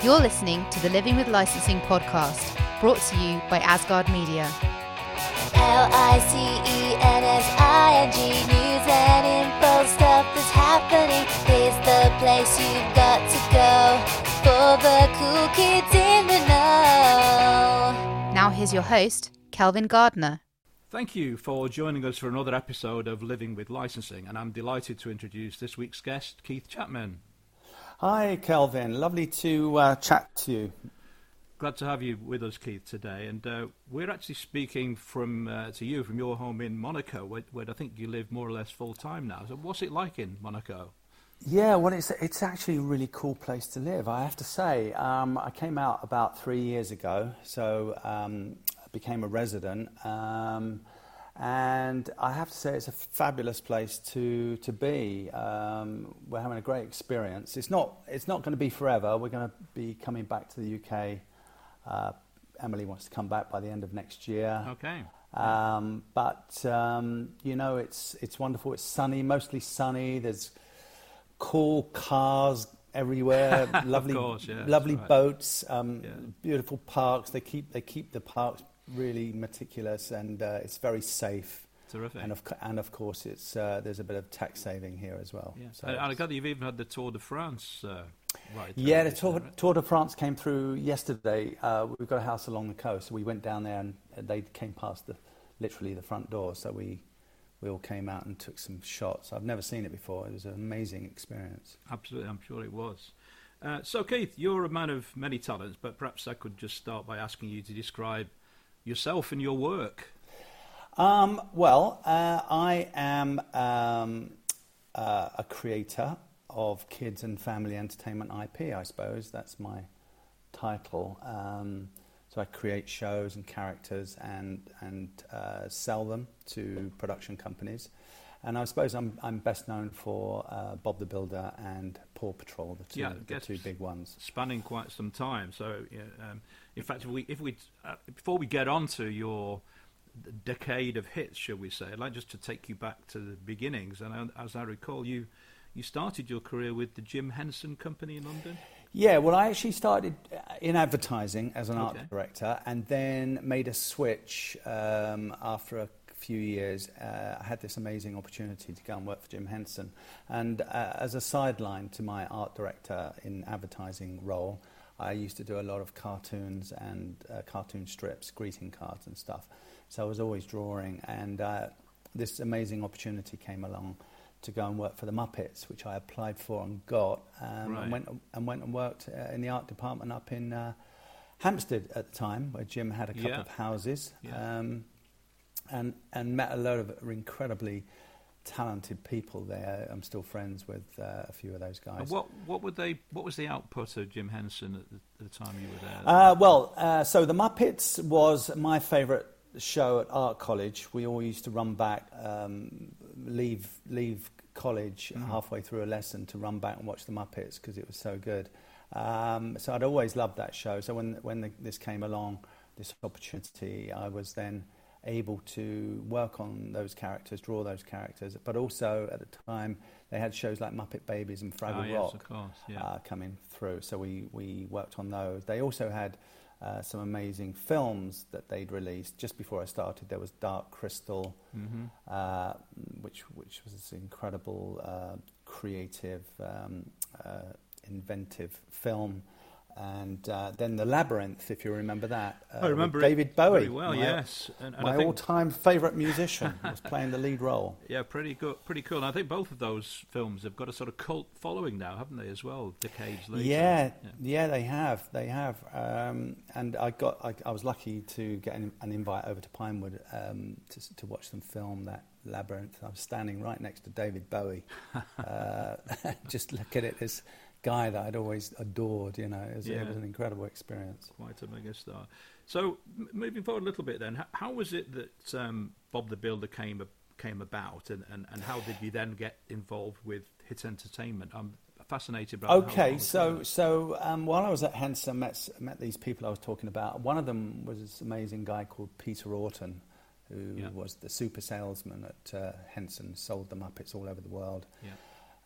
You're listening to the Living with Licensing podcast, brought to you by Asgard Media. L I C E N S I N G news and info stuff that's happening. Is the place you've got to go for the cool kids in the know. Now, here's your host, Kelvin Gardner. Thank you for joining us for another episode of Living with Licensing, and I'm delighted to introduce this week's guest, Keith Chapman. Hi, Kelvin. Lovely to uh, chat to you. Glad to have you with us, Keith, today. And uh, we're actually speaking from uh, to you from your home in Monaco, where, where I think you live more or less full time now. So, what's it like in Monaco? Yeah, well, it's it's actually a really cool place to live. I have to say, um, I came out about three years ago, so um, I became a resident. Um, and I have to say, it's a fabulous place to to be. Um, we're having a great experience. It's not it's not going to be forever. We're going to be coming back to the UK. Uh, Emily wants to come back by the end of next year. Okay. Um, but um, you know, it's it's wonderful. It's sunny, mostly sunny. There's cool cars everywhere. lovely, course, yeah, lovely right. boats. Um, Yeah. Beautiful parks. They keep they keep the parks really meticulous, and uh, it's very safe. Terrific. And of and of course, it's uh, there's a bit of tax saving here as well. yeah. So and, I gather you've even had the Tour de France uh, right. yeah, the Tour, right? Tour de France came through yesterday. Uh, we've got a house along the coast, so we went down there and they came past the, literally the front door. So we, we all came out and took some shots. I've never seen it before. It was an amazing experience. Absolutely, I'm sure it was. Uh, so, Keith, you're a man of many talents, but perhaps I could just start by asking you to describe yourself and your work. Um, well, uh, I am um, uh, a creator of kids and family entertainment IP, I suppose. That's my title. Um, so I create shows and characters and, and uh, sell them to production companies. And I suppose I'm, I'm best known for uh, Bob the Builder and Paw Patrol, the two, Yeah, the two big ones. spanning quite some time. So, yeah, um, in fact, if we, if we uh, before we get on to your decade of hits, shall we say, I'd like just to take you back to the beginnings. And I- as I recall, you you started your career with the Jim Henson Company in London. Yeah, well, I actually started uh, in advertising as an Okay. art director and then made a switch um, after a few years. Uh, I had this amazing opportunity to go and work for Jim Henson. And uh, as a sideline to my art director in advertising role, I used to do a lot of cartoons and uh, cartoon strips, greeting cards and stuff. So I was always drawing. And uh, this amazing opportunity came along to go and work for the Muppets, which I applied for and got, um, Right. and went and went and worked uh, in the art department up in uh, Hampstead at the time, where Jim had a couple Yeah. of houses, Yeah. um, and and met a lot of incredibly talented people there. I'm still friends with uh, a few of those guys. And what what would they? What was the output of Jim Henson at the, at the time you were there? Uh, well, uh, so the Muppets was my favourite show at art college. We all used to run back, um, leave leave college halfway through a lesson to run back and watch the Muppets because it was so good. Um, so I'd always loved that show. So when when the, this came along, this opportunity, I was then able to work on those characters, draw those characters, but also at the time they had shows like Muppet Babies and Fraggle Ah, yes, Rock of course, yeah. uh, coming through. So we, we worked on those. They also had uh, some amazing films that they'd released. Just before I started, there was Dark Crystal, Mm-hmm. uh, which which was this incredible, uh, creative, um, uh, inventive film. And uh, then the Labyrinth, if you remember that. Uh, I remember David Bowie. well, my- yes. And- and my think- all-time favourite musician was playing the lead role. Yeah, pretty good, pretty cool. And I think both of those films have got a sort of cult following now, haven't they, as well? Decades later. Yeah, Yeah. yeah, they have. They have. Um, and I got. I, I was lucky to get an, an invite over to Pinewood um, to, to watch them film that labyrinth. I was standing right next to David Bowie, uh, just look at it. This guy that I'd always adored. You know, it was, Yeah. it was an incredible experience. Quite a megastar. So, m- moving forward a little bit then, h- how was it that um, Bob the Builder came came about, and, and, and how did you then get involved with Hit Entertainment? I'm fascinated by how- how Okay, so so um, while I was at Henson, met, met these people I was talking about. One of them was this amazing guy called Peter Orton, who Yeah. was the super salesman at uh, Henson, sold the Muppets all over the world. Yeah.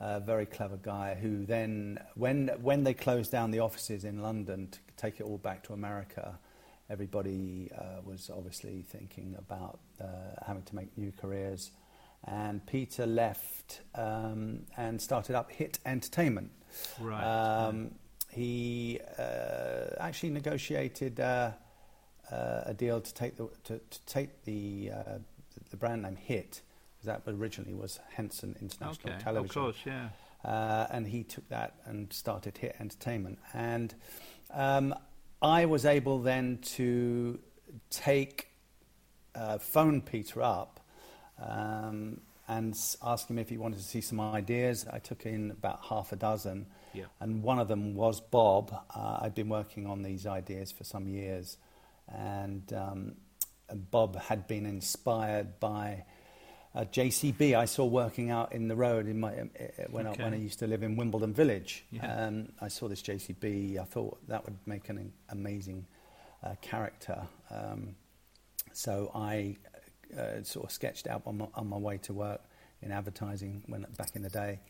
A very clever guy who then, when, when they closed down the offices in London to take it all back to America, everybody uh, was obviously thinking about uh, having to make new careers. And Peter left um, and started up Hit Entertainment. Right. Um, he uh, actually negotiated uh, uh, a deal to take the to, to take the uh, the brand name Hit, because that originally was Henson International okay. Television. Of course, yeah. Uh, and he took that and started Hit Entertainment. And um, I was able then to take, uh, phone Peter up um, and s- ask him if he wanted to see some ideas. I took in about half a dozen, Yeah. and one of them was Bob. Uh, I'd been working on these ideas for some years, and, um, and Bob had been inspired by uh, JCB I saw working out in the road in my, uh, when, I, when I used to live in Wimbledon Village. Yeah. Um, I saw this JCB. I thought that would make an amazing uh, character. Um, so I uh, sort of sketched out on my, on my way to work in advertising when back in the day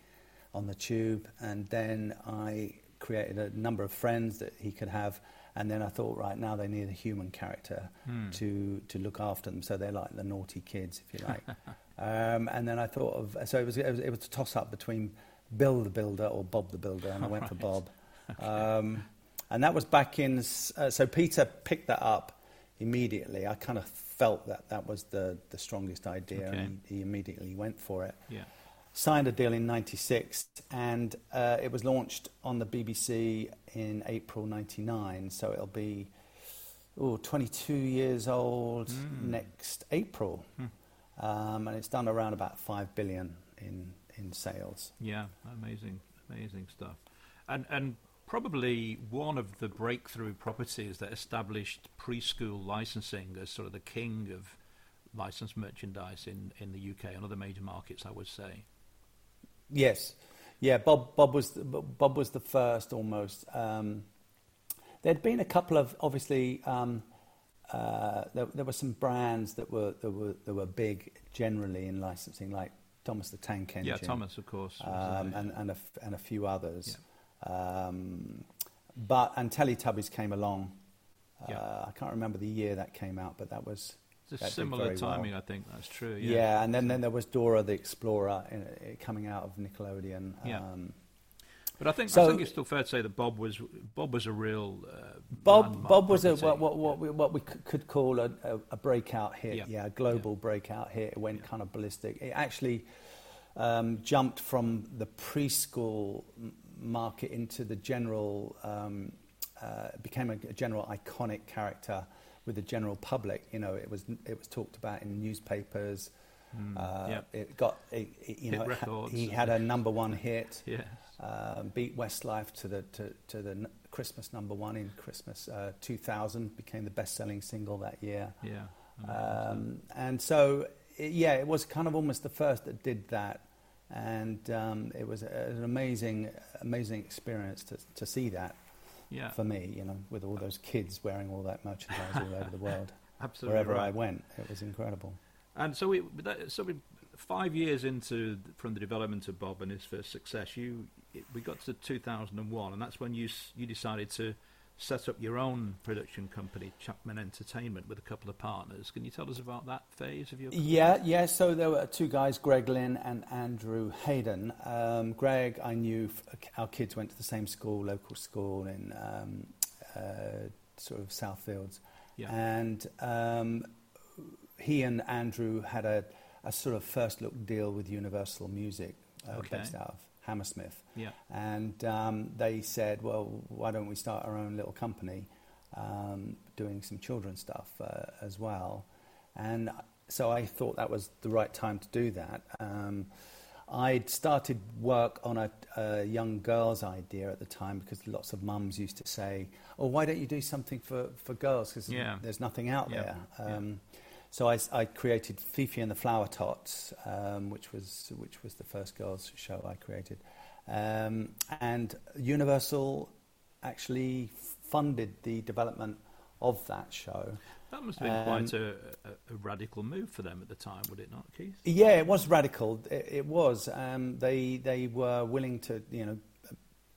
on the tube, and then I created a number of friends that he could have. And then I thought, right now they need a human character Hmm. to to look after them, so they're like the naughty kids, if you like. um, and then I thought of so it was it was, it was a toss up between Bill the Builder or Bob the Builder, and I went for Bob. Um, and that was back in. Uh, so Peter picked that up immediately. I kind of felt that that was the the strongest idea, Okay. and he, immediately went for it Yeah. signed a deal in 96 and uh, it was launched on the BBC in April 99 so it'll be ooh, 22 years old Mm. next April Hmm. Um, and it's done around about 5 billion in, in sales Yeah, amazing, amazing stuff. And and probably one of the breakthrough properties that established preschool licensing as sort of the king of licensed merchandise in, in the UK and other major markets, I would say. yes yeah Bob, Bob, was, the, Bob was the first almost um, there'd been a couple of obviously um, uh, there, there were some brands that were, that were that were big generally in licensing like Thomas the Tank Engine Yeah, Thomas, of course. um, uh, and, and, a, and a few others. Um, but and Teletubbies came along. Uh, Yeah. I can't remember the year that came out, but that was it's a similar very well. timing, I think. That's true. yeah. Yeah. and then, then there was Dora the Explorer in, uh, coming out of Nickelodeon. Yeah. Um, But I think I think it's still fair to say that Bob was Bob was a real uh, Bob Bob was a, what, what, what, we, what we could call a, a, breakout hit, Yeah. yeah, a global breakout hit. It went Yeah. kind of ballistic. It actually um, jumped from the preschool market into the general, um, uh, became a, a general iconic character with the general public. You know, it was it was talked about in newspapers. Mm, Uh, yeah. It got, it, it- you Hit know, ha- he had a number one hit Yes. Um, beat Westlife to the to, to the n- Christmas number one in Christmas uh, 2000. Became the best-selling single that year, Yeah. um, and so it, yeah, it was kind of almost the first that did that, and um, it was a, an amazing, amazing experience to to see that yeah. for me. You know, with all those kids wearing all that merchandise all over the world, Absolutely. wherever right. I went, it was incredible. And so we, that, so we, five years into from the development of Bob and his first success, you it, we got to 2001, and that's when you you decided to set up your own production company, Chapman Entertainment, with a couple of partners. Can you tell us about that phase of your? Yeah, yeah. So there were two guys, Greg Lynn and Andrew Hayden. Um, Greg, I knew our kids went to the same school, local school in um, uh, sort of Southfields, Yeah. and um, he and Andrew had a, a sort of first look deal with Universal Music, uh, Okay. based out of Hammersmith. Yeah. And um, they said, well, why don't we start our own little company um, doing some children's stuff uh, as well? And so I thought that was the right time to do that. Um, I'd started work on a, a young girl's idea at the time because lots of mums used to say, oh, why don't you do something for, for girls? Because Yeah. there's nothing out Yeah. there. Yeah. Um, so I created Fifi and the Flower Tots, um, which was which was the first girls show I created, um, and Universal actually funded the development of that show. That must have been quite a, a, a, radical move for them at the time, would it not, Keith? Yeah, it was radical. It, it was. Um, they they were willing to, you know,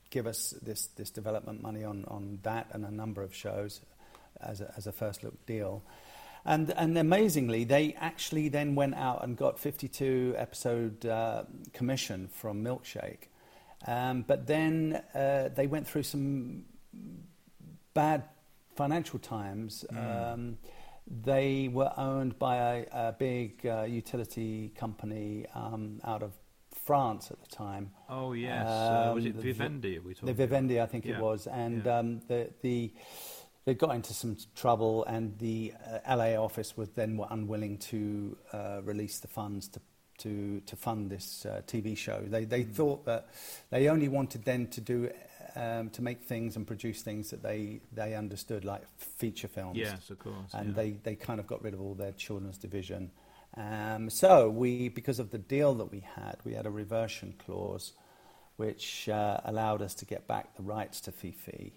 give us this, this development money on, on that and a number of shows as a, as a first look deal. And, and amazingly, they actually then went out and got 52 episode uh, commission from Milkshake. Um, but then uh, they went through some bad financial times. Mm. Um, they were owned by a, a big uh, utility company um, out of France at the time. Oh yes, uh, was it Vivendi? we the Vivendi, I think yeah. it was, and yeah. um, the the they got into some trouble, and the uh, LA office was then were unwilling to uh, release the funds to to to fund this uh, TV show. They they mm. thought that they only wanted then to do. Um, to make things and produce things that they, they understood, like feature films. Yes, of course. And yeah. they, they kind of got rid of all their children's division. Um, so we, because of the deal that we had, we had a reversion clause, which uh, allowed us to get back the rights to Fifi.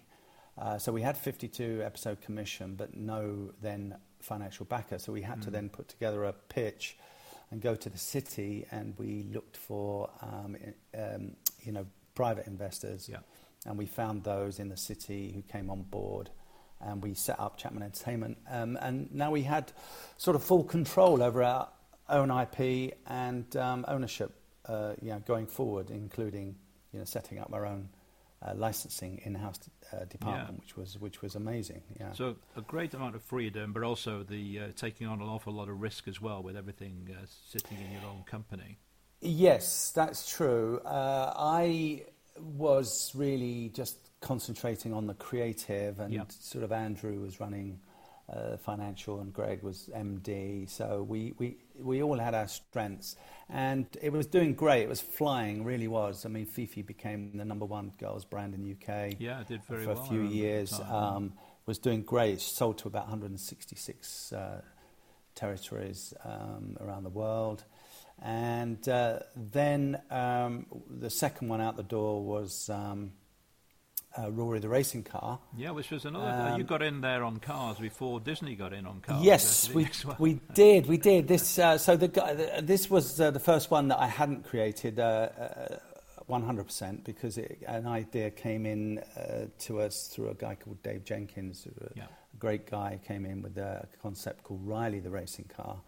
Uh, so we had 52 episode commission, but no then financial backer. So we had mm. to then put together a pitch and go to the city, and we looked for um, um, you know private investors, yeah. and we found those in the city who came on board and we set up Chapman Entertainment. Um, and now we had sort of full control over our own IP and um, ownership, uh, you know, going forward, including you know setting up our own uh, licensing in-house uh, department, yeah. which was which was amazing. Yeah. So a great amount of freedom, but also the uh, taking on an awful lot of risk as well, with everything uh, sitting in your own company. Yes, that's true. Uh, I was really just concentrating on the creative, and yep. sort of Andrew was running financial, and Greg was MD. So we, we we all had our strengths, and it was doing great. It was flying, really was. I mean, Fifi became the number one girls brand in the UK. Yeah, it did very for well a few years. Um, was doing great. It Sold to about 166 uh, territories um, around the world. And uh, then um, the second one out the door was um, uh, Roary the racing car. Yeah, which was another. Um, you got in there on cars before Disney got in on cars. Yes, we we did, we did. This uh, so the, the this was uh, the first one that I hadn't created. Uh, 100% uh, because it, an idea came in uh, to us through a guy called Dave Jenkins, a yeah. great guy, came in with a concept called Riley the racing car.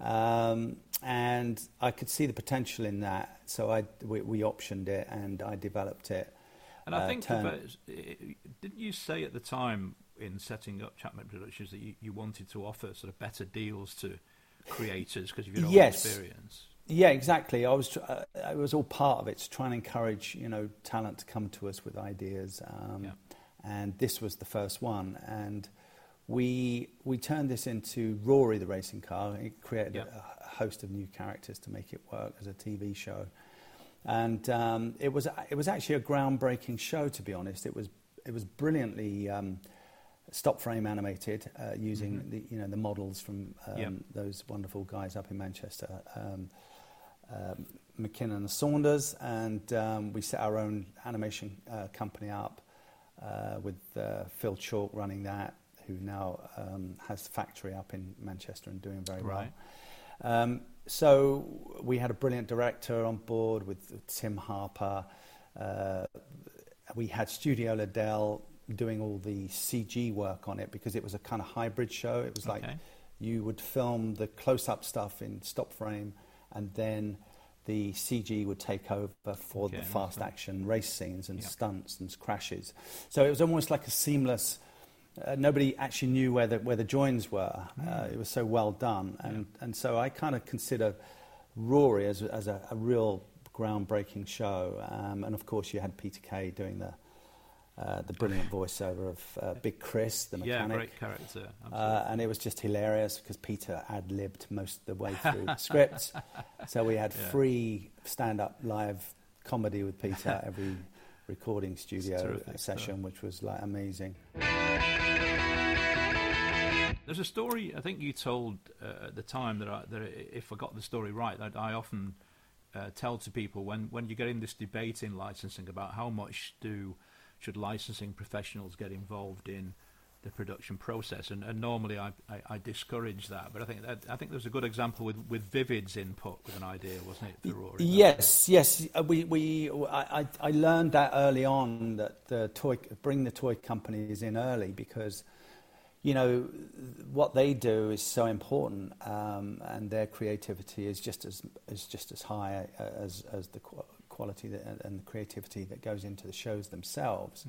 Um, and I could see the potential in that, so I, we, we optioned it and I developed it. And I uh, think, about, didn't you say at the time in setting up Chapman Productions that you, you wanted to offer sort of better deals to creators because of your yes. experience? Yeah, exactly. I was, uh, it was all part of it to try and encourage, you know, talent to come to us with ideas. Um, yeah. And this was the first one. And we, we turned this into Roary the racing car. It created yeah. a, a host of new characters to make it work as a TV show. And um, it, was, it was actually a groundbreaking show, to be honest. It was, it was brilliantly um, stop frame animated uh, using mm-hmm. the, you know, the models from um, yep. those wonderful guys up in Manchester, um, um, Mackinnon and Saunders. And um, we set our own animation uh, company up uh, with uh, Phil Chalk running that, who now has the factory up in Manchester and doing very right. well. So we had a brilliant director on board with Tim Harper. Uh, we had Studio Liddell doing all the CG work on it because it was a kind of hybrid show. It was like okay. you would film the close-up stuff in stop frame, and then the CG would take over for okay, the fast action race scenes and stunts and crashes. So it was almost like a seamless uh, nobody actually knew where the, where the joins were. Mm. Uh, it was so well done. And, yeah. and so I kind of consider Roary as, as a, a real groundbreaking show. Um, and of course, you had Peter Kay doing the, uh, the brilliant voiceover of uh, Big Chris, the mechanic. Yeah, great character. Uh, and it was just hilarious because Peter ad libbed most of the way through the script. So we had yeah. free stand up live comedy with Peter every recording studio session, stuff. which was like amazing. There's a story I think you told uh, at the time that, I, that if I got the story right, that I often uh, tell to people when, when you get in this debate in licensing about how much do should licensing professionals get involved in the production process. And, and normally I, I, I discourage that, but I think that, I think there's a good example with, with Vivid's input with an idea, wasn't it, for Roary? Yes, yes. Uh, we, we, I, I- I learned that early on that the toy, bring the toy companies in early because, you know, what they do is so important, um, and their creativity is just as is just as high uh, as as the quality that, and the creativity that goes into the shows themselves.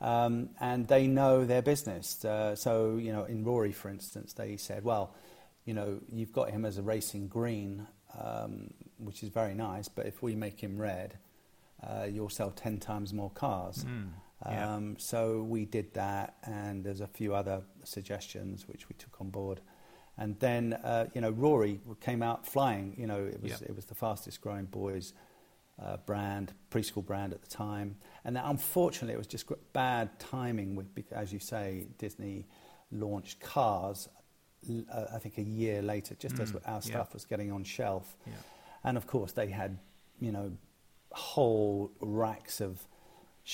Um, and they know their business. Uh, so, you know, in Roary, for instance, they said, well, you know, you've got him as a racing green, um, which is very nice, but if we make him red, uh, you'll sell 10 times more cars. Mm, yeah. Um, so we did that, and there's a few other suggestions which we took on board. And then, uh, you know, Roary came out flying. You know, it was Yeah. it was the fastest growing boys uh, brand, preschool brand at the time. And then unfortunately, it was just bad timing with, as you say, Disney launched Cars. Uh, I think a year later, just as Mm, our yeah. stuff was getting on shelf, Yeah. and of course they had, you know, whole racks of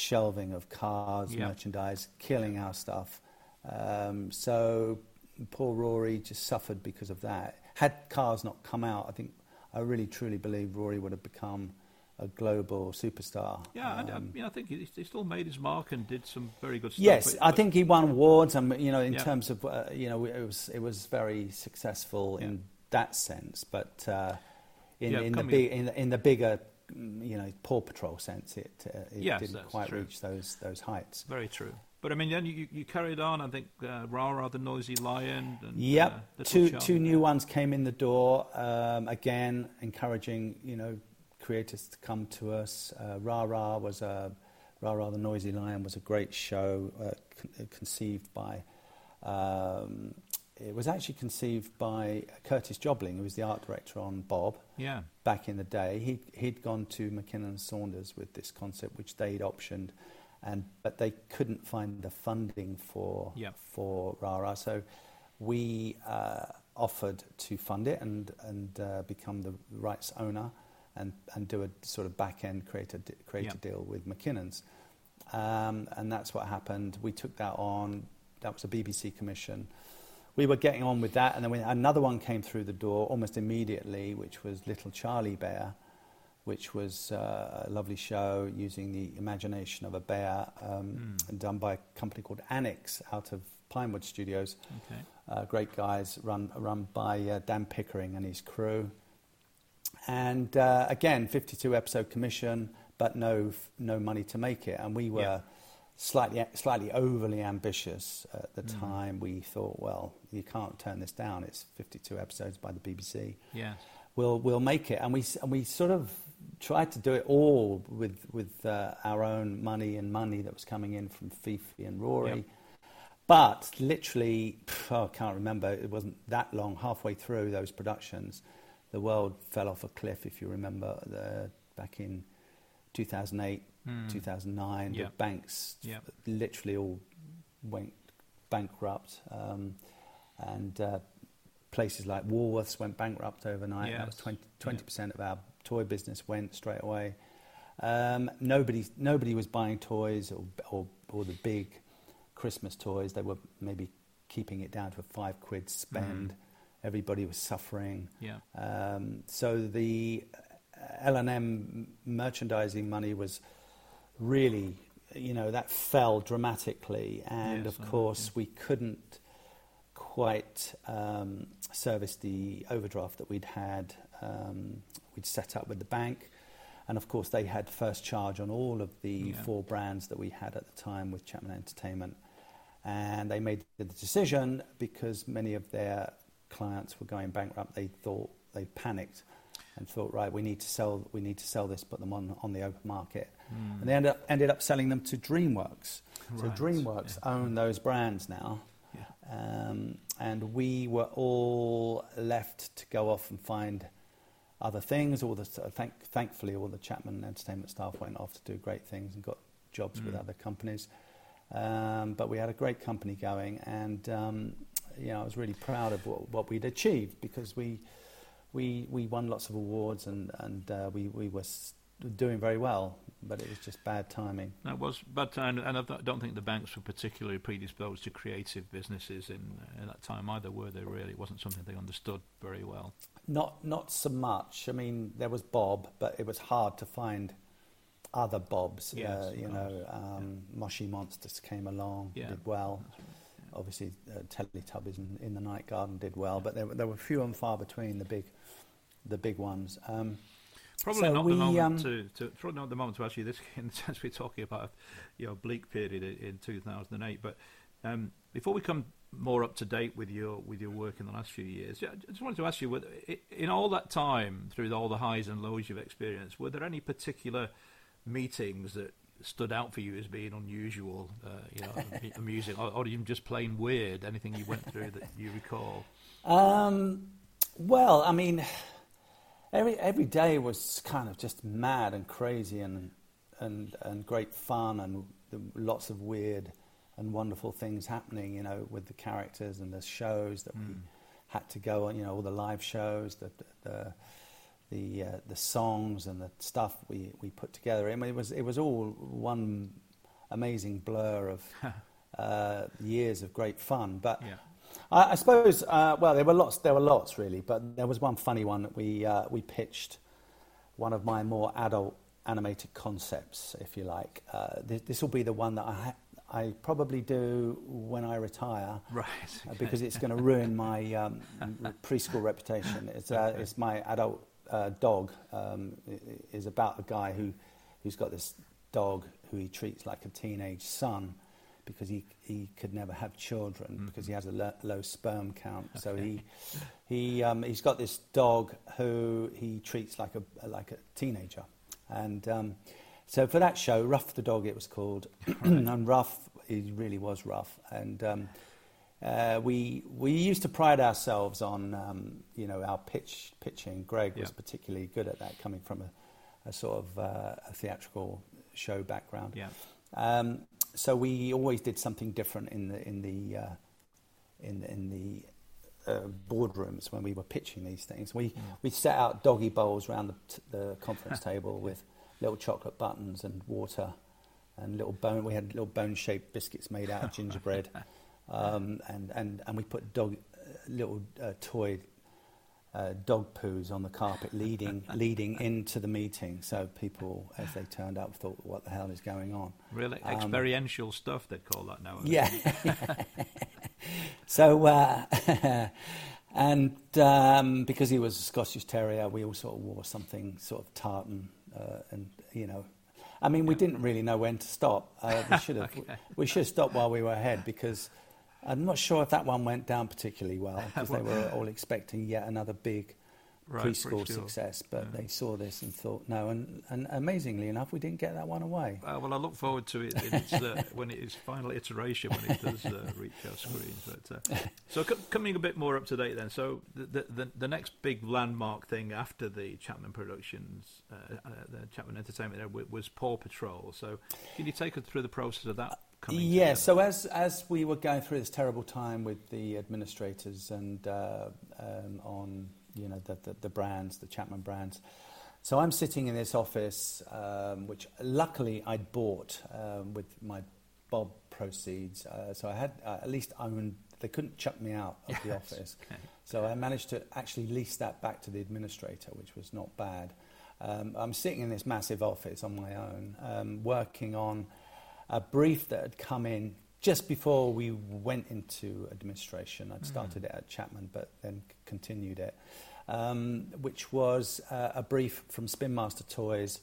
shelving of cars, Yeah. merchandise, killing our stuff. Um, so poor Roary just suffered because of that. Had cars not come out, I think I really truly believe Roary would have become a global superstar. Yeah, and, uh, Um, you I think he, he still made his mark and did some very good stuff. Yes, but- I think he won awards, and you know, in Yeah. terms of uh, you know, it was it was very successful Yeah. in that sense. But uh, in, Yeah, in the big in, in the bigger, you know, Paw Patrol sense, it uh, it Yes, didn't quite true. reach those those heights. Very true. But I mean, then you, you carried on. I think uh, Raa Raa the Noisy Lion. And, Yep, uh, two Charlie. two new ones came in the door. Um, again, encouraging you know creators to come to us. Uh, Raa Raa was a Raa Raa the Noisy Lion was a great show uh, con- conceived by. Um, it was actually conceived by Curtis Jobling, who was the art director on Bob Yeah. back in the day. He, he'd gone to Mackinnon and Saunders with this concept, which they'd optioned, and but they couldn't find the funding for Yep. for Raa Raa. So we uh, offered to fund it and and uh, become the rights owner and and do a sort of back end creator creator Yep. deal with Mackinnon's, um, and that's what happened. We took that on. That was a BBC commission we were getting on with that, and then when another one came through the door almost immediately, which was Little Charlie Bear, which was uh, a lovely show using the imagination of a bear, um, Mm. done by a company called Annex out of Pinewood Studios. Okay. Uh, great guys, run run by uh, Dan Pickering and his crew. And uh, again, 52 episode commission, but no f- no money to make it, and we were. Yeah. Slightly, slightly overly ambitious at the Mm. time. We thought, well, you can't turn this down. It's 52 episodes by the BBC. Yeah. We'll we'll make it, and we and we sort of tried to do it all with with uh, our own money and money that was coming in from Fifi and Roary. Yep. But literally, oh, I can't remember. It wasn't that long. Halfway through those productions, the world fell off a cliff. If you remember, the, back in 2008, Mm. 2009, Yeah. the banks Yeah. literally all went bankrupt, um, and uh, places like Woolworths went bankrupt overnight. That was 20, 20% of our toy business went straight away. Um, nobody, nobody was buying toys or, or, or the big Christmas toys. They were maybe keeping it down to a five quid spend. Mm. Everybody was suffering. Yeah. Um, so the L and M merchandising money was really, you know, that fell dramatically, and Yes, of course yeah. we couldn't quite um, service the overdraft that we'd had. Um, we'd set up with the bank, and of course they had first charge on all of the Yeah. four brands that we had at the time with Chapman Entertainment, and they made the decision because many of their clients were going bankrupt. They thought they panicked and thought, right, we need to sell, we need to sell this, put them on on the open market, Mm. and they ended up, ended up selling them to DreamWorks. So DreamWorks yeah. own those brands now, Yeah. um, and we were all left to go off and find other things. All the thank, thankfully, all the Chapman Entertainment staff went off to do great things and got jobs with Mm. other companies. Um, but we had a great company going, and um, you know, I was really proud of what, what we'd achieved because we we we won lots of awards and and uh, we we were doing very well, but it was just bad timing. That was, but and, and I don't think the banks were particularly predisposed to creative businesses in, in that time either, were they? Really, it wasn't something they understood very well. Not not so much. I mean, there was Bob, but it was hard to find other Bobs. Yes, uh, you know, um, Moshi Monsters came along, Yeah. did well. Obviously, uh, Teletubbies in, in the Night Garden did well, but there, were- there were few and far between the big, the big ones. Um, Probably So not we, the moment um, to, to probably not the moment to ask you this in the sense we're talking about a you know bleak period in, in 2008. But um, before we come more up to date with your with your work in the last few years, I just wanted to ask you whether in all that time through all the highs and lows you've experienced, were there any particular meetings that stood out for you as being unusual, uh, you know, amusing, or, or even just plain weird? Anything you went through that you recall? Um, well, I mean, every every day was kind of just mad and crazy and and and great fun and lots of weird and wonderful things happening. You know, with the characters and the shows that we had to go on. You know, all the live shows, the the the, uh, the songs and the stuff we, we put together. I mean, it was it was all one amazing blur of uh, years of great fun. But Yeah. I, I suppose, uh, well, there were lots. There were lots, really, but there was one funny one that we uh, we pitched. One of my more adult animated concepts, if you like. Uh, this, will be the one that I ha- I probably do when I retire, Right. uh, because it's going to ruin my um, preschool reputation. It's uh, it's my adult uh, dog. Um, is about a guy who who's got this dog who he treats like a teenage son because he he could never have children because he has a lo- low sperm count. So he he um, he's got this dog who he treats like a like a teenager, and um, so for that show, Rough the dog, it was called, and Rough he really was rough, and um, uh, we we used to pride ourselves on um, you know our pitch pitching. Greg was particularly good at that, coming from a, a sort of uh, a theatrical show background. Yeah. Um, so we always did something different in the in the uh, in in the uh, boardrooms when we were pitching these things. We we set out doggy bowls around the, t- the conference table with little chocolate buttons and water and little bone. We had little bone shaped biscuits made out of gingerbread, um, and and and we put dog uh, little uh, toy. Uh, dog poos on the carpet leading leading into the meeting, so people, as they turned up, thought, "What the hell is going on?" Really Um, experiential stuff they'd call that now. Yeah. so, uh, and um, because he was a Scottish Terrier, we all sort of wore something sort of tartan, uh, and you know, I mean, we didn't really know when to stop. Uh, we should have we should have stopped while we were ahead because I'm not sure if that one went down particularly well because they were all expecting yet another big. Right, preschool success, but they saw this and thought no, and, and amazingly enough, we didn't get that one away. Uh, well, I look forward to it in its, uh, when it is final iteration when it does uh, reach our screens. But, uh, so co- coming a bit more up to date then. So the, the the the next big landmark thing after the Chapman Productions, uh, uh, the Chapman Entertainment, there was Paw Patrol. So can you take us through the process of that? Coming Yeah, together? so as as we were going through this terrible time with the administrators and uh, um, on you know the, the the brands, the Chapman brands. So I'm sitting in this office, um, which luckily I'd bought um, with my Bob proceeds. Uh, so I had uh, at least owned. They couldn't chuck me out of the office. okay. So I managed to actually lease that back to the administrator, which was not bad. Um, I'm sitting in this massive office on my own, um, working on a brief that had come in just before we went into administration. I'd started it at Chapman, but then continued it, um, which was uh, a brief from Spin Master Toys.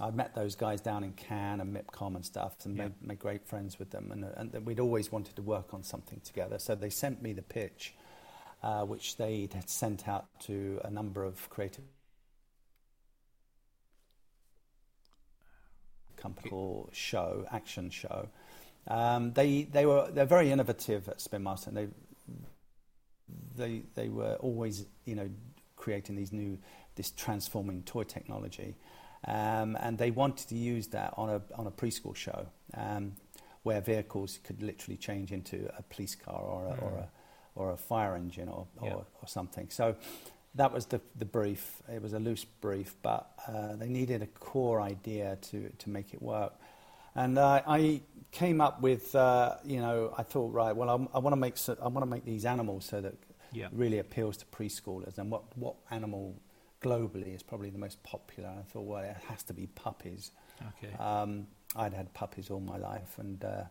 I met those guys down in Cannes and MIPCOM and stuff, and Yeah. made, made great friends with them. And, and we'd always wanted to work on something together, so they sent me the pitch, uh, which they had sent out to a number of creative company show, action show. Um, they they were they're very innovative at Spin Master. And they they they were always you know creating these new this transforming toy technology, um, and they wanted to use that on a on a preschool show um, where vehicles could literally change into a police car or a, or a or a fire engine or, or, Yeah. or something. So that was the, the brief. It was a loose brief, but uh, they needed a core idea to, to make it work. And uh, I came up with, uh, you know, I thought, right, well, I'm, I want to make so, I want to make these animals so that Yeah. really appeals to preschoolers. And what what animal globally is probably the most popular? I thought, well, it has to be puppies. Okay. Um, I'd had puppies all my life, and uh,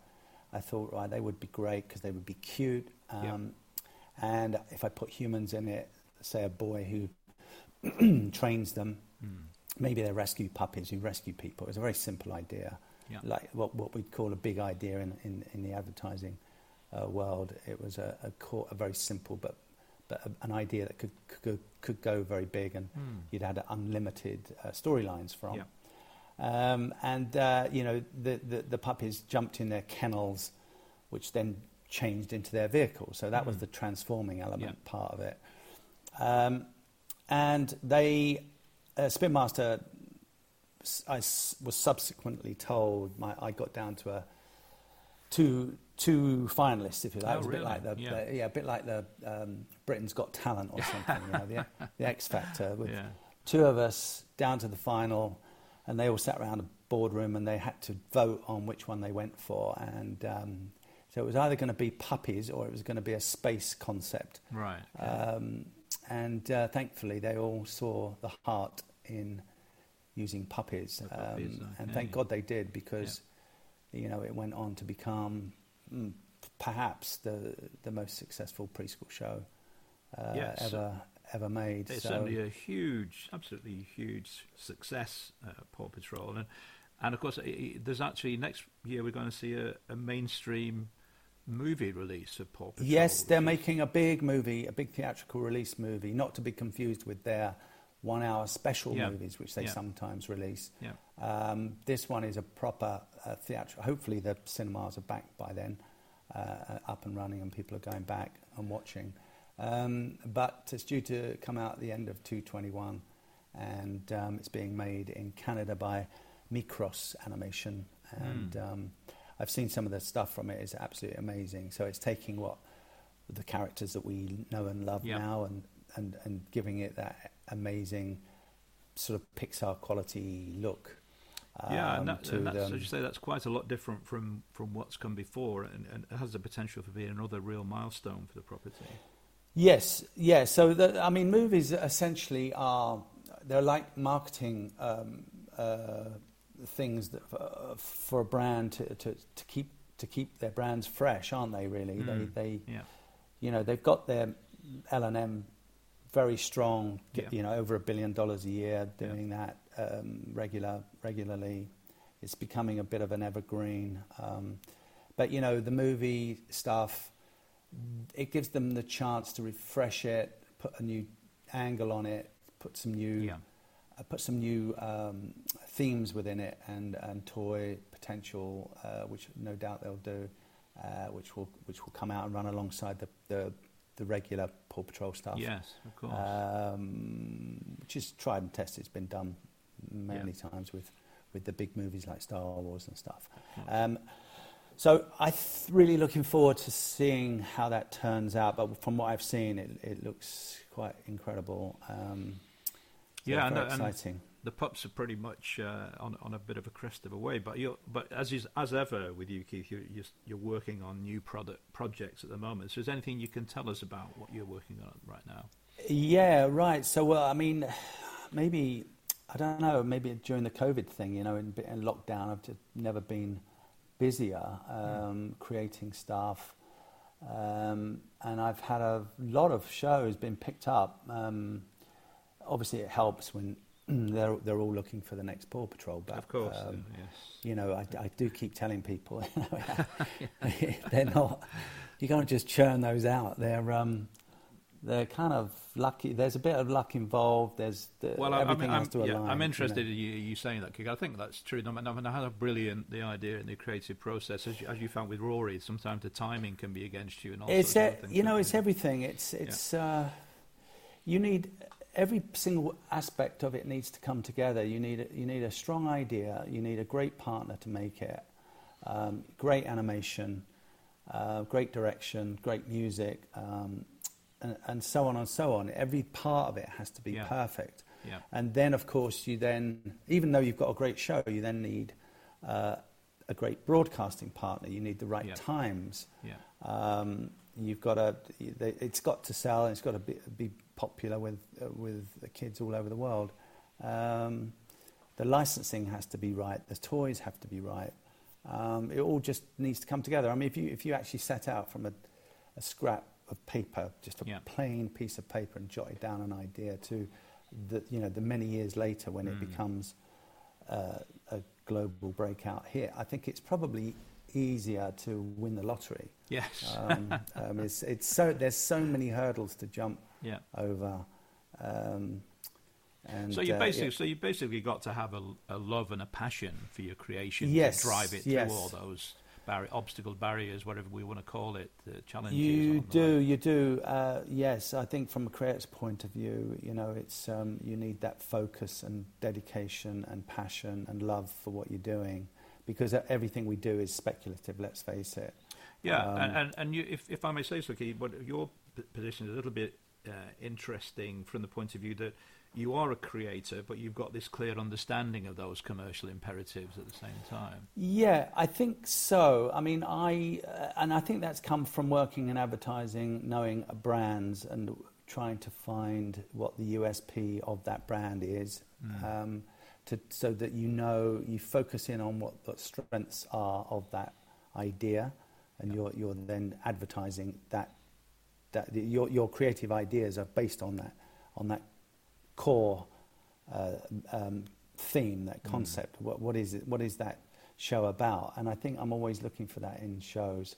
I thought, right, they would be great because they would be cute. Um, Yeah. And if I put humans in it, say a boy who trains them, Hmm. maybe they're rescue puppies who rescue people. It's a very simple idea, Yeah. like what, what we'd call a big idea in, in, in the advertising uh, world. It was a, a, core, a very simple but, but a, an idea that could, could, could go very big and Hmm. you'd had unlimited uh, storylines from. Yeah. Um, and, uh, you know, the, the, the puppies jumped in their kennels, which then changed into their vehicles. So that was Mm. the transforming element Yeah. part of it. Um, and they, uh, Spin Master, I s- was subsequently told, my, I got down to a two, two finalists, if you like. Oh, it was a really? bit like the, Yeah. the- yeah, a bit like the um, Britain's Got Talent or something, you know, the, the X Factor. With Yeah. two of us down to the final, and they all sat around a boardroom and they had to vote on which one they went for. And um, so it was either going to be puppies or it was going to be a space concept. Right. Um, and uh, thankfully, they all saw the heart in using puppies. Um, uh, and thank. God they did because, you know, it went on to become mm, perhaps the, the most successful preschool show uh, Yes. ever, ever made. It's so, certainly a huge, absolutely huge success, uh, Paw Patrol, and and of course, i i there's actually next year we're going to see a, a mainstream movie release of Paw Patrol. Yes, they're making a big movie, a big theatrical release movie, not to be confused with their one hour special Yeah. movies, which they Yeah. sometimes release. Yeah. Um, this one is a proper uh, theatrical. Hopefully, the cinemas are back by then, uh, up and running, and people are going back and watching. Um, but it's due to come out at the end of 221, and um, it's being made in Canada by Mikros Animation. And Hmm. Um, I've seen some of the stuff from it; it's absolutely amazing. So it's taking what the characters that we know and love Yeah. now, and, and, and giving it that amazing sort of Pixar quality look. Yeah, um, and, that, to and that's, as you say, that's quite a lot different from, from what's come before, and, and it has the potential for being another real milestone for the property. Yes, yes. So, the, I mean, movies essentially are they're like marketing um, uh, things that, uh, for a brand to, to, to keep to keep their brands fresh, aren't they? Really, Mm. they they Yeah, you know they've got their L and M very strong. Yeah. You know, over a billion dollars a year Yeah. doing that um, regular regularly. It's becoming a bit of an evergreen. Um, but you know, the movie stuff, it gives them the chance to refresh it, put a new angle on it, put some new yeah, uh, put some new um, themes within it and, and toy potential, uh, which no doubt they'll do, uh, which will which will come out and run alongside the the, the regular Paw Patrol stuff. yes, of course. Um, which is tried and tested. It's been done many times with, with the big movies like Star Wars and stuff. Yeah. Um, so I'm th- really looking forward to seeing how that turns out. But from what I've seen, it, it looks quite incredible. Um, so Yeah, and- very and- exciting. The pups are pretty much uh, on on a bit of a crest of a wave. But you but as is, as ever with you, Keith, you're, you're you're working on new product projects at the moment. So is there anything you can tell us about what you're working on right now? Yeah, right. So, well, I mean, maybe I don't know. Maybe during the COVID thing, you know, in, in lockdown, I've just never been busier um, creating stuff, um, and I've had a lot of shows been picked up. Um, obviously, it helps when they're they're all looking for the next Paw Patrol. But of course, um, yes. you know, I, I do keep telling people, you know, they're not. You can't just churn those out. They're um, they're kind of lucky. There's a bit of luck involved. There's the, Well, I, everything I'm, has to I'm, align. yeah, I'm you interested know. in you, you saying that, because I think that's true. No matter no matter how brilliant the idea and the creative process, as you, as you found with Roary, sometimes the timing can be against you. And all It's sorts e- of things you know, it's everything. It's it's uh, you need every single aspect of it needs to come together. You need a, you need a strong idea. You need a great partner to make it. Um, great animation, uh, great direction, great music, um, and, and so on and so on. Every part of it has to be Yeah. perfect. Yeah. And then, of course, you then, even though you've got a great show, you then need uh, a great broadcasting partner. You need the right Yeah. times. Yeah. Um, you've got to, it's got to sell and it's got to be, be popular with, uh, with the kids all over the world. Um, the licensing has to be right. The toys have to be right. Um, it all just needs to come together. I mean, if you, if you actually set out from a, a scrap of paper, just a Yeah. plain piece of paper, and jotted down an idea to the, you know, the many years later when it Mm. becomes uh, a global breakout here, I think it's probably easier to win the lottery. Yes. Um, um, it's, it's so, there's so many hurdles to jump yeah. over. Um, and, So you uh, basically, yeah. so you basically got to have a, a love and a passion for your creation Yes, to drive it yes. through all those barri- obstacle barriers, whatever we want to call it, the challenges. You do, you do. Uh, yes, I think from a creator's point of view, you know, it's um, you need that focus and dedication and passion and love for what you're doing, because everything we do is speculative. Let's face it. Yeah, Um, and, and, and you, if, if I may say so, Keith, but your position is a little bit uh, interesting from the point of view that you are a creator, but you've got this clear understanding of those commercial imperatives at the same time. Yeah, I think so. I mean, I uh, and I think that's come from working in advertising, knowing brands, and trying to find what the USP of that brand is, um, to, so that you know you focus in on what the strengths are of that idea, and you're you're then advertising that that your your creative ideas are based on that on that core uh, um, theme, that concept. What, what is it? What is that show about? And I think I'm always looking for that in shows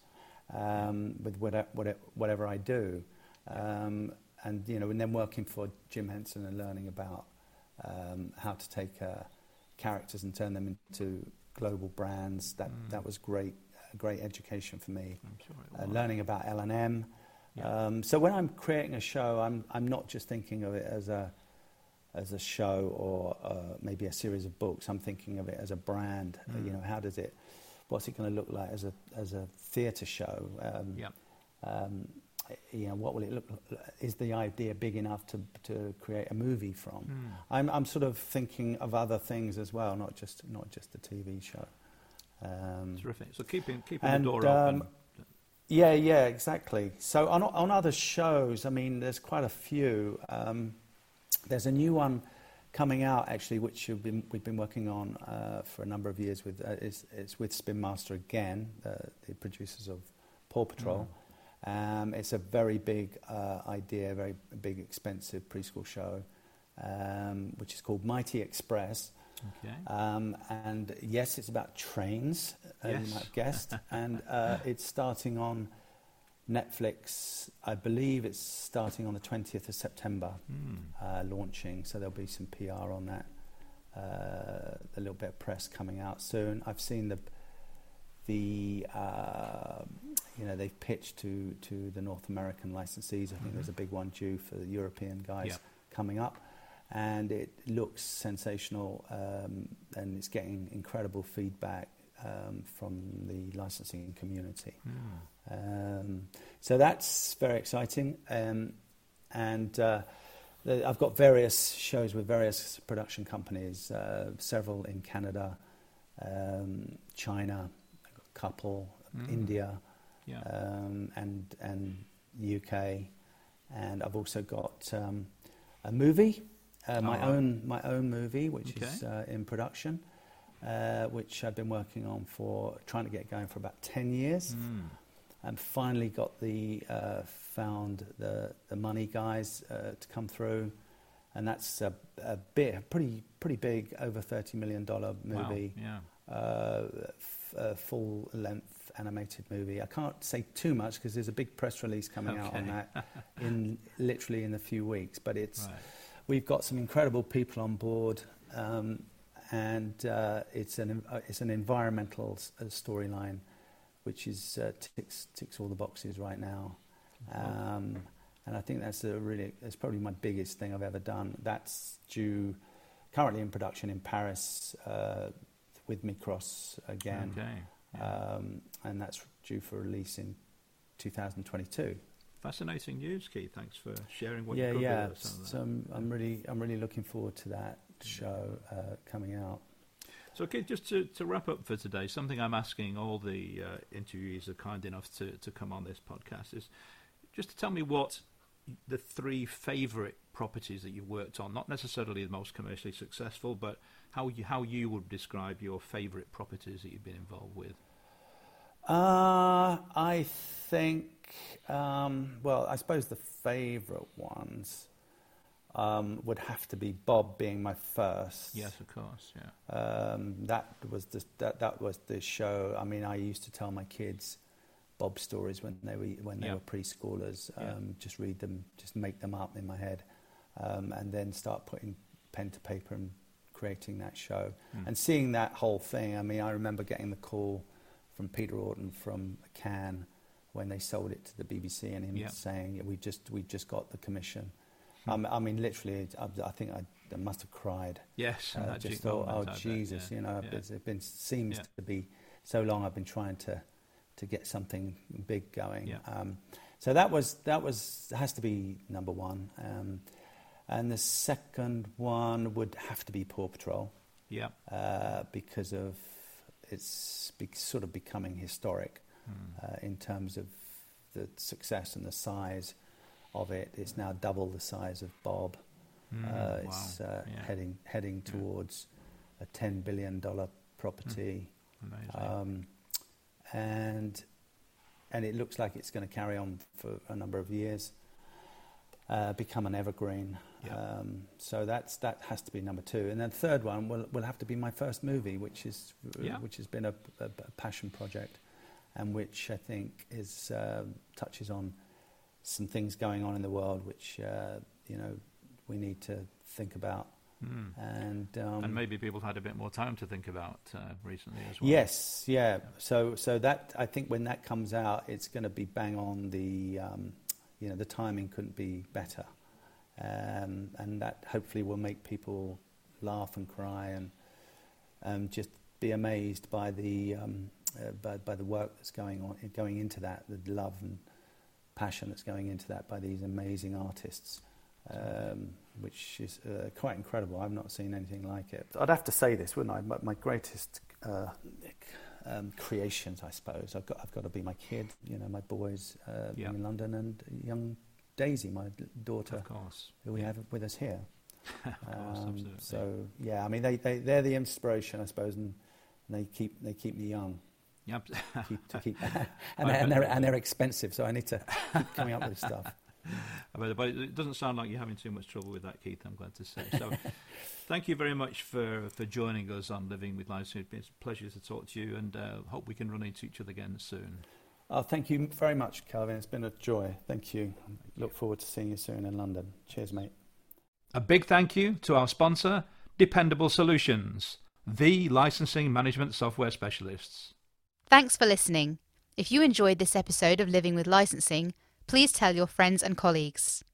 um, with whatever, whatever I do. Um, and you know, and then working for Jim Henson and learning about um, how to take uh, characters and turn them into global brands. That that was great, a great education for me. I'm sure Uh, learning about L and M. Yeah. Um, so when I'm creating a show, I'm I'm not just thinking of it as a as a show or uh, maybe a series of books. I'm thinking of it as a brand. Uh, Mm. you know, how does it? What's it going to look like as a as a theatre show? Um, Yeah. um, you know, what will it look? Is the idea big enough to to create a movie from? Mm. I'm I'm sort of thinking of other things as well, not just not just a TV show. Um, Terrific. So keeping keeping And, the door open. Yeah, yeah, exactly. So on on other shows, I mean, there's quite a few. Um, there's a new one coming out actually, which we've been, we've been working on uh, for a number of years. With uh, it's, it's with Spin Master again, uh, the producers of Paw Patrol. Um, it's a very big uh, idea, very big, expensive preschool show, um, which is called Mighty Express. Okay. Um, and yes, it's about trains, Yes. you might have guessed. and uh, it's starting on Netflix. I believe it's starting on the 20th of September, Mm. uh, launching. So there'll be some PR on that. Uh, a little bit of press coming out soon. I've seen the the uh, you know they've pitched to to the North American licensees. I think there's a big one due for the European guys Yeah. coming up, and it looks sensational, um, and it's getting incredible feedback um, from the licensing community. Mm. Um, so that's very exciting. Um, and uh, the, I've got various shows with various production companies, uh, several in Canada, um, China, a couple, Mm. India, Yeah. um, and and UK, and I've also got um, a movie, uh, my right. own my own movie, which is uh, in production, uh, which I've been working on for trying to get going for about ten years, Mm. and finally got the uh, found the the money guys uh, to come through, and that's a, a bit a pretty pretty big over thirty million dollar Wow. movie Yeah. uh, f- full length animated movie. I can't say too much because there's a big press release coming out on that in literally in a few weeks. But it's Right. We've got some incredible people on board, um, and uh, it's an uh, it's an environmental s- uh, storyline, which is uh, ticks ticks all the boxes right now. Um, and I think that's a really it's probably my biggest thing I've ever done. That's due currently in production in Paris uh, with Mikros again, Okay. Yeah. um, and that's due for release in 2022. Fascinating news, Keith. Thanks for sharing what yeah, you could yeah. with us. So. I'm, I'm really, I'm really looking forward to that show uh, coming out. So, Keith, just to, to wrap up for today, something I'm asking all the uh, interviewees are kind enough to, to come on this podcast is just to tell me what the three favourite properties that you've worked on, not necessarily the most commercially successful, but how you, how you would describe your favourite properties that you've been involved with. Uh, I think, um, well, I suppose the favourite ones um, would have to be Bob being my first. Yes, of course, yeah. Um, that was the that, that was the show. I mean, I used to tell my kids Bob stories when they were when they Yeah. were preschoolers. Um, Yeah. Just read them, just make them up in my head, um, and then start putting pen to paper and creating that show Mm. and seeing that whole thing. I mean, I remember getting the call from Peter Orton from Cannes when they sold it to the BBC, and him saying, "We just we just got the commission." Hmm. Um, I mean, literally, I, I think I, I must have cried. Yes, Uh, just thought, oh Jesus, yeah, you know, yeah. it's, it been seems Yeah. to be so long. I've been trying to to get something big going. Yeah. Um, so that was that was has to be number one. Um, and the second one would have to be Paw Patrol Yeah. uh, because of it's be, sort of becoming historic Mm. uh, in terms of the success and the size of it. It's now double the size of Bob. Mm, Uh, wow. it's uh, yeah. heading heading Yeah. towards a ten billion dollar property, Amazing. um, and and it looks like it's going to carry on for a number of years, uh, become an evergreen. Yeah. Um, so that's that has to be number two, and then third one will will have to be my first movie, which is Yeah. which has been a, a, a passion project, and which I think is um touches on some things going on in the world which uh, you know we need to think about Mm. and um, and maybe people had a bit more time to think about uh, recently as well. yes yeah so so that I think when that comes out it's going to be bang on the um, you know the timing couldn't be better um, and that hopefully will make people laugh and cry and um, just be amazed by the um, uh, by, by the work that's going on going into that the love and passion that's going into that by these amazing artists um, which is uh, quite incredible. I've not seen anything like it. I'd have to say this, wouldn't I? But my greatest uh, um, creations, I suppose. I've got, I've got to be my kid, you know, my boys uh, Yeah. in London, and young Daisy, my daughter, Of course. who we have with us here. Course, Um, absolutely. so yeah, I mean, they, they they're the inspiration, I suppose, and they keep they keep me young. Yep. Keep, to keep, and, they're, and, they're, and they're expensive, so I need to keep coming up with stuff. but, but it doesn't sound like you're having too much trouble with that, Keith. I'm glad to say. So, thank you very much for, for joining us on Living with Life. It's been a pleasure to talk to you, and uh, hope we can run into each other again soon. Oh, thank you very much, Calvin. It's been a joy. Thank you. Look forward to seeing you soon in London. Cheers, mate. A big thank you to our sponsor, Dependable Solutions, the licensing management software specialists. Thanks for listening. If you enjoyed this episode of Living with Licensing, please tell your friends and colleagues.